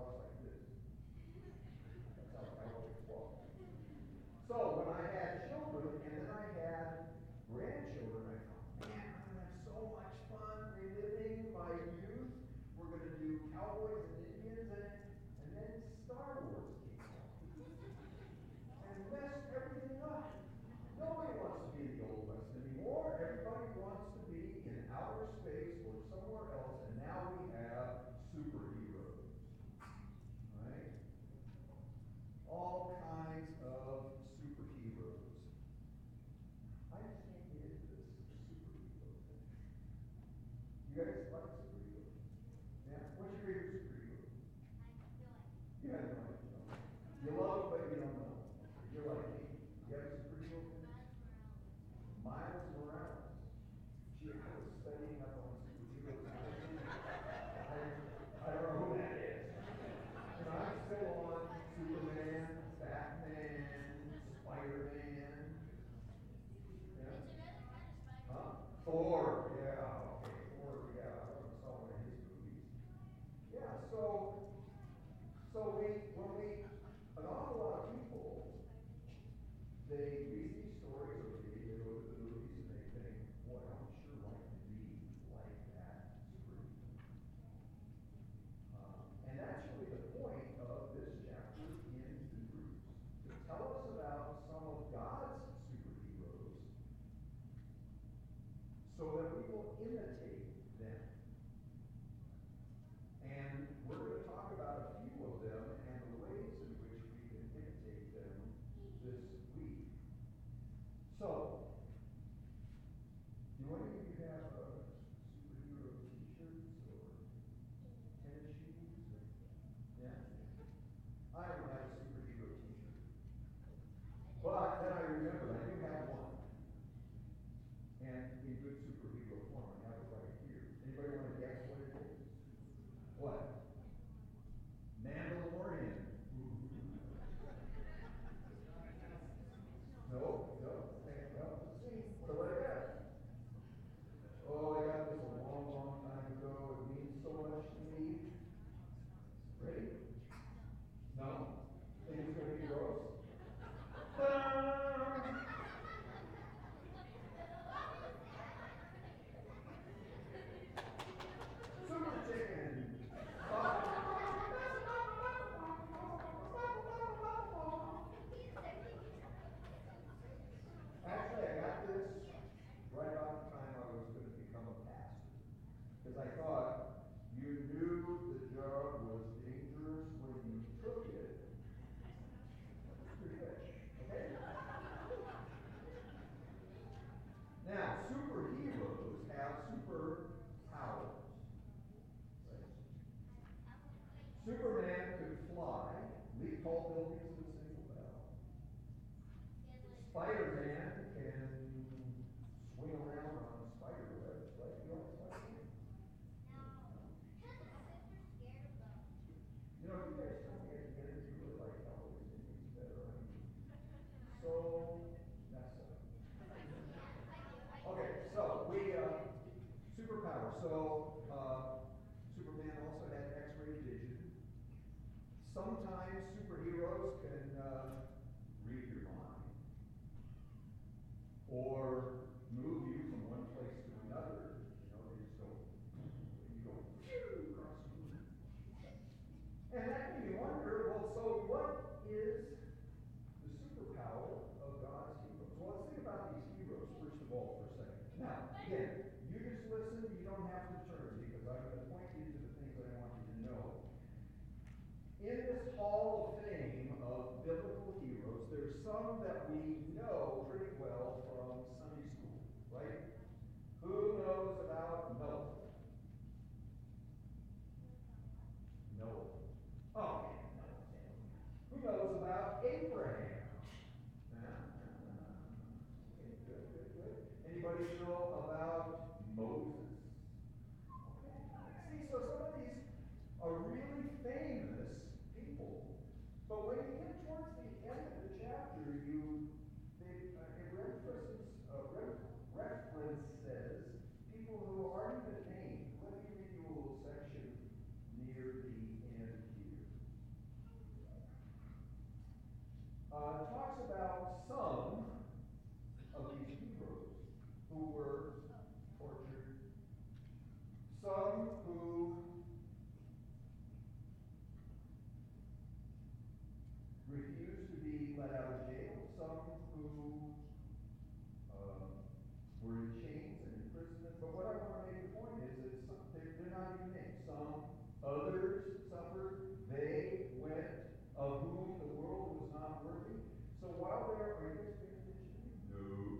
Yeah, So uh, Superman also had X-ray vision. Sometimes superheroes can uh, read your mind or move you of whom the world was not worthy. So while they are angry, no.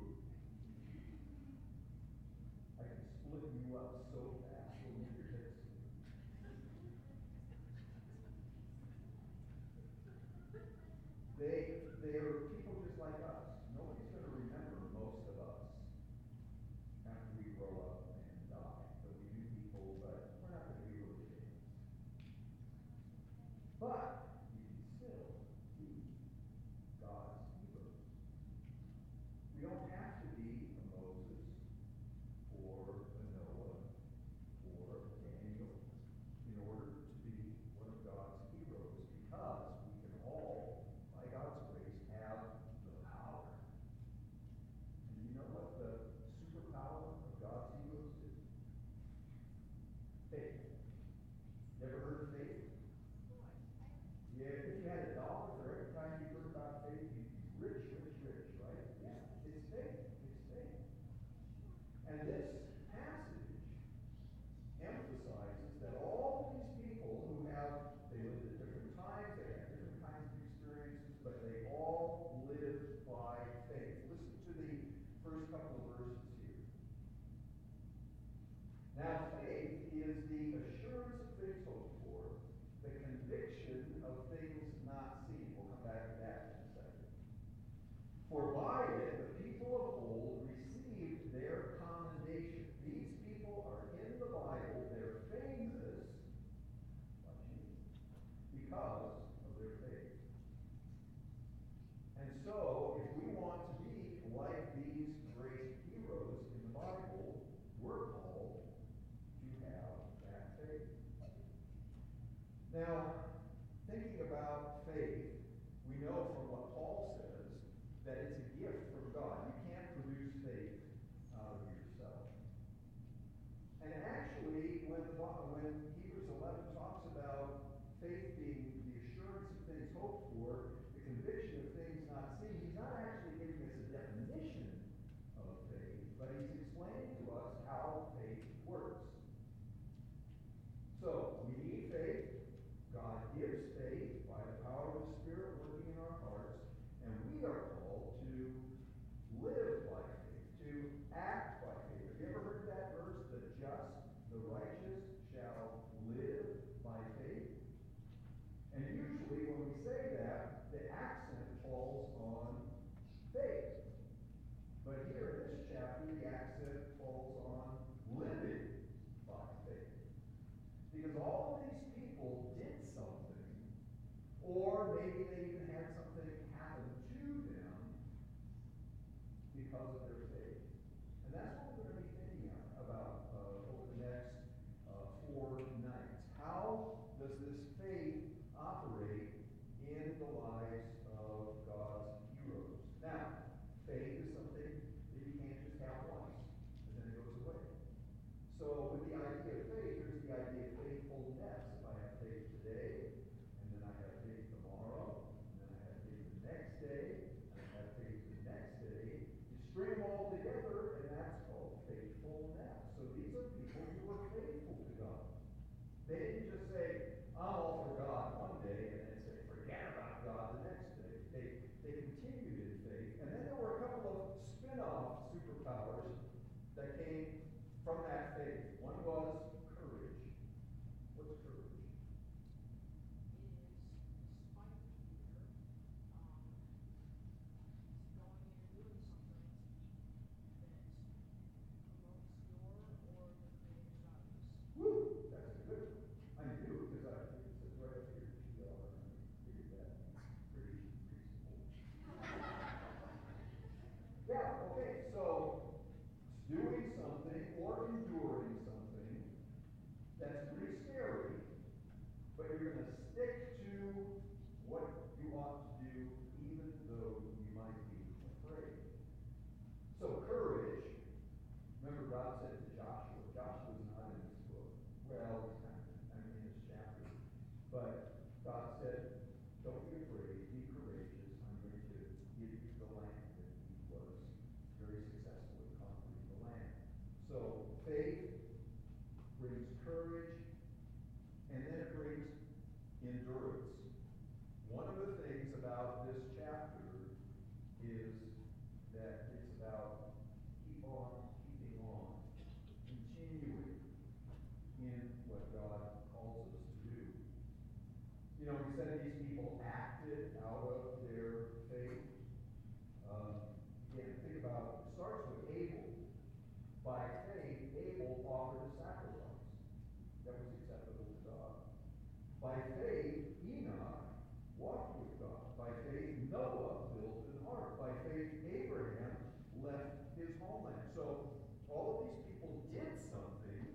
faith Noah built an ark. By faith Abraham left his homeland. So all of these people did something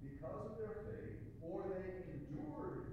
because of their faith, or they endured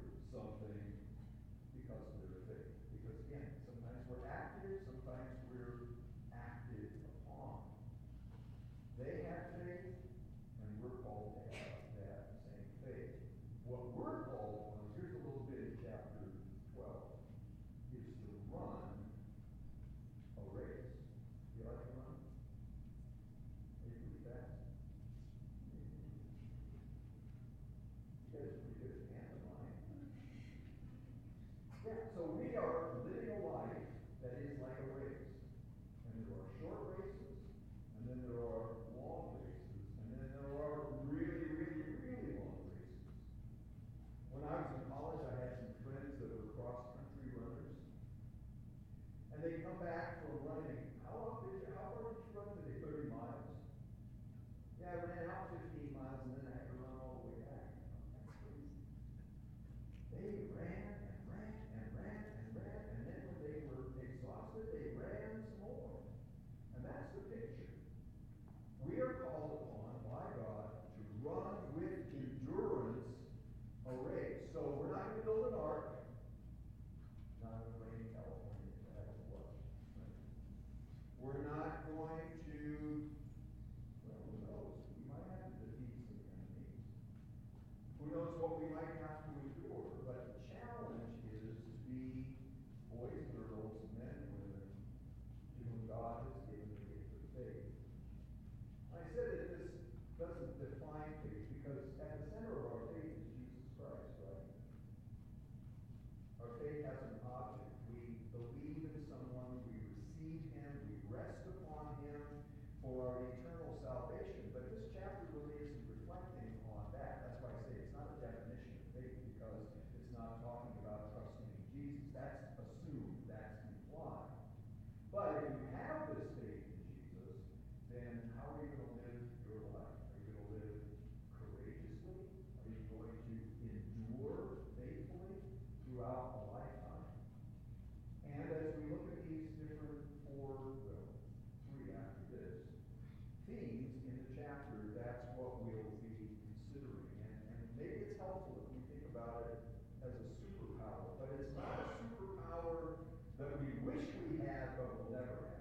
Jacob will never have.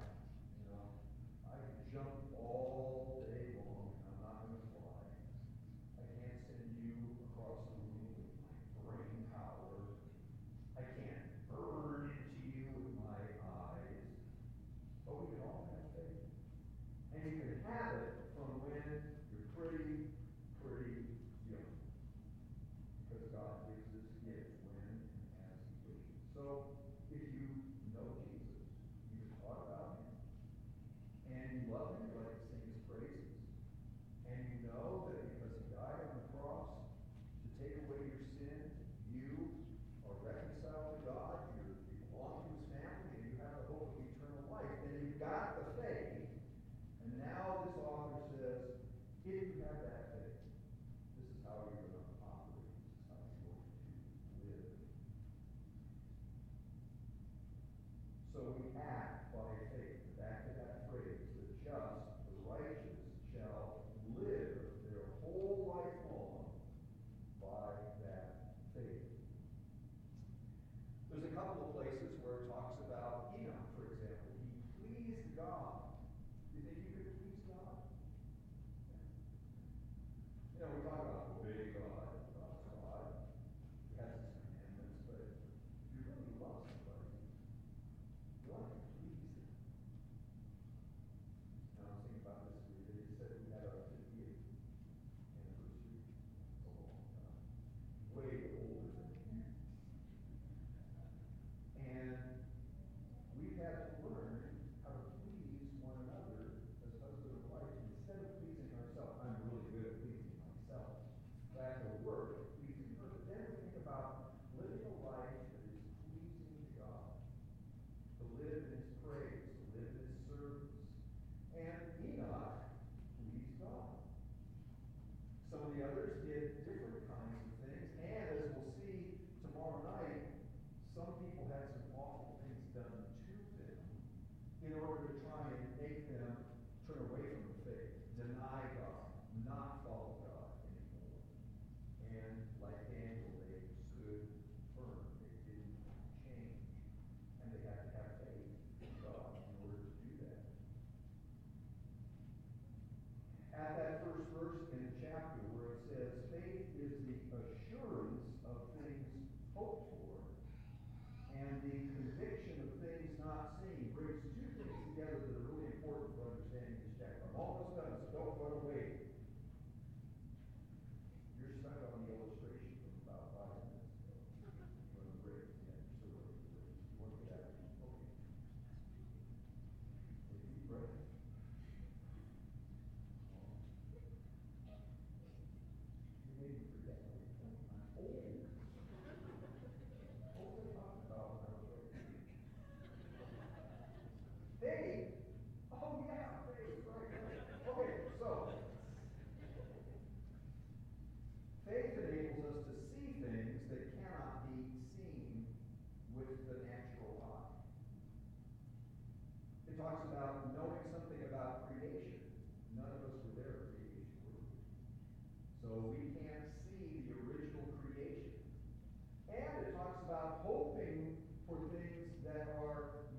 Run away.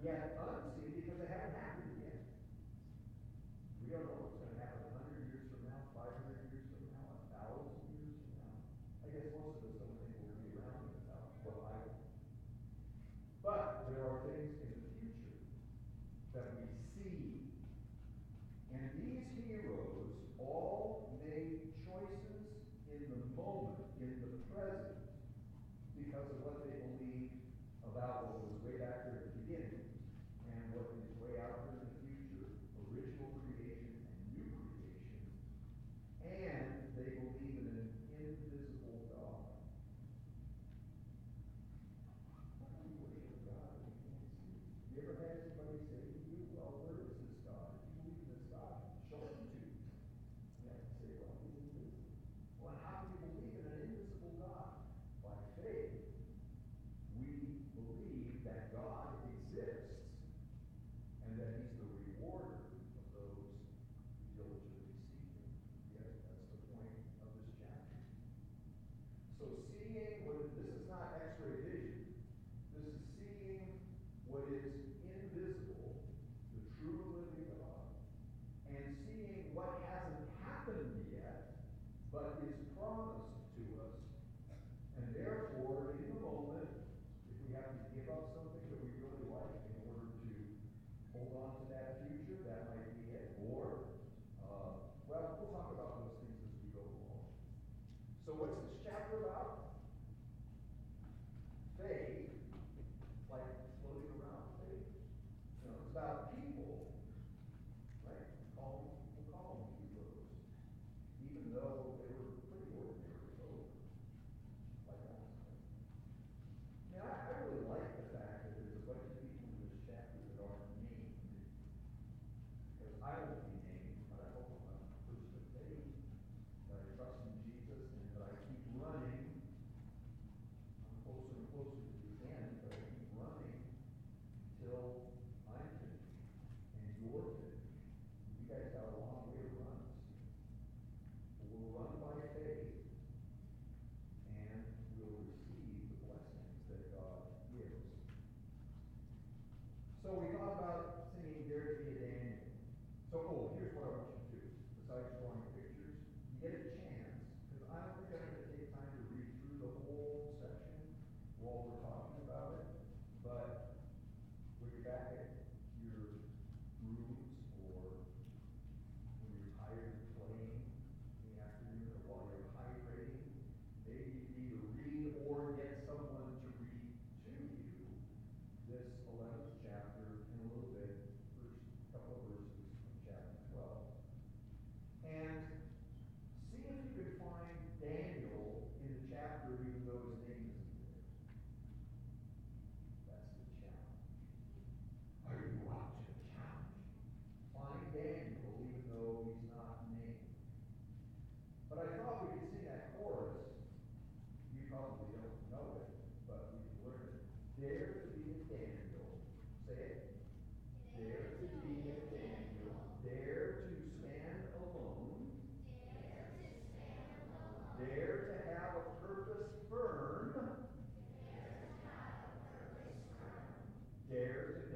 Are dare to have a purpose firm. Dare to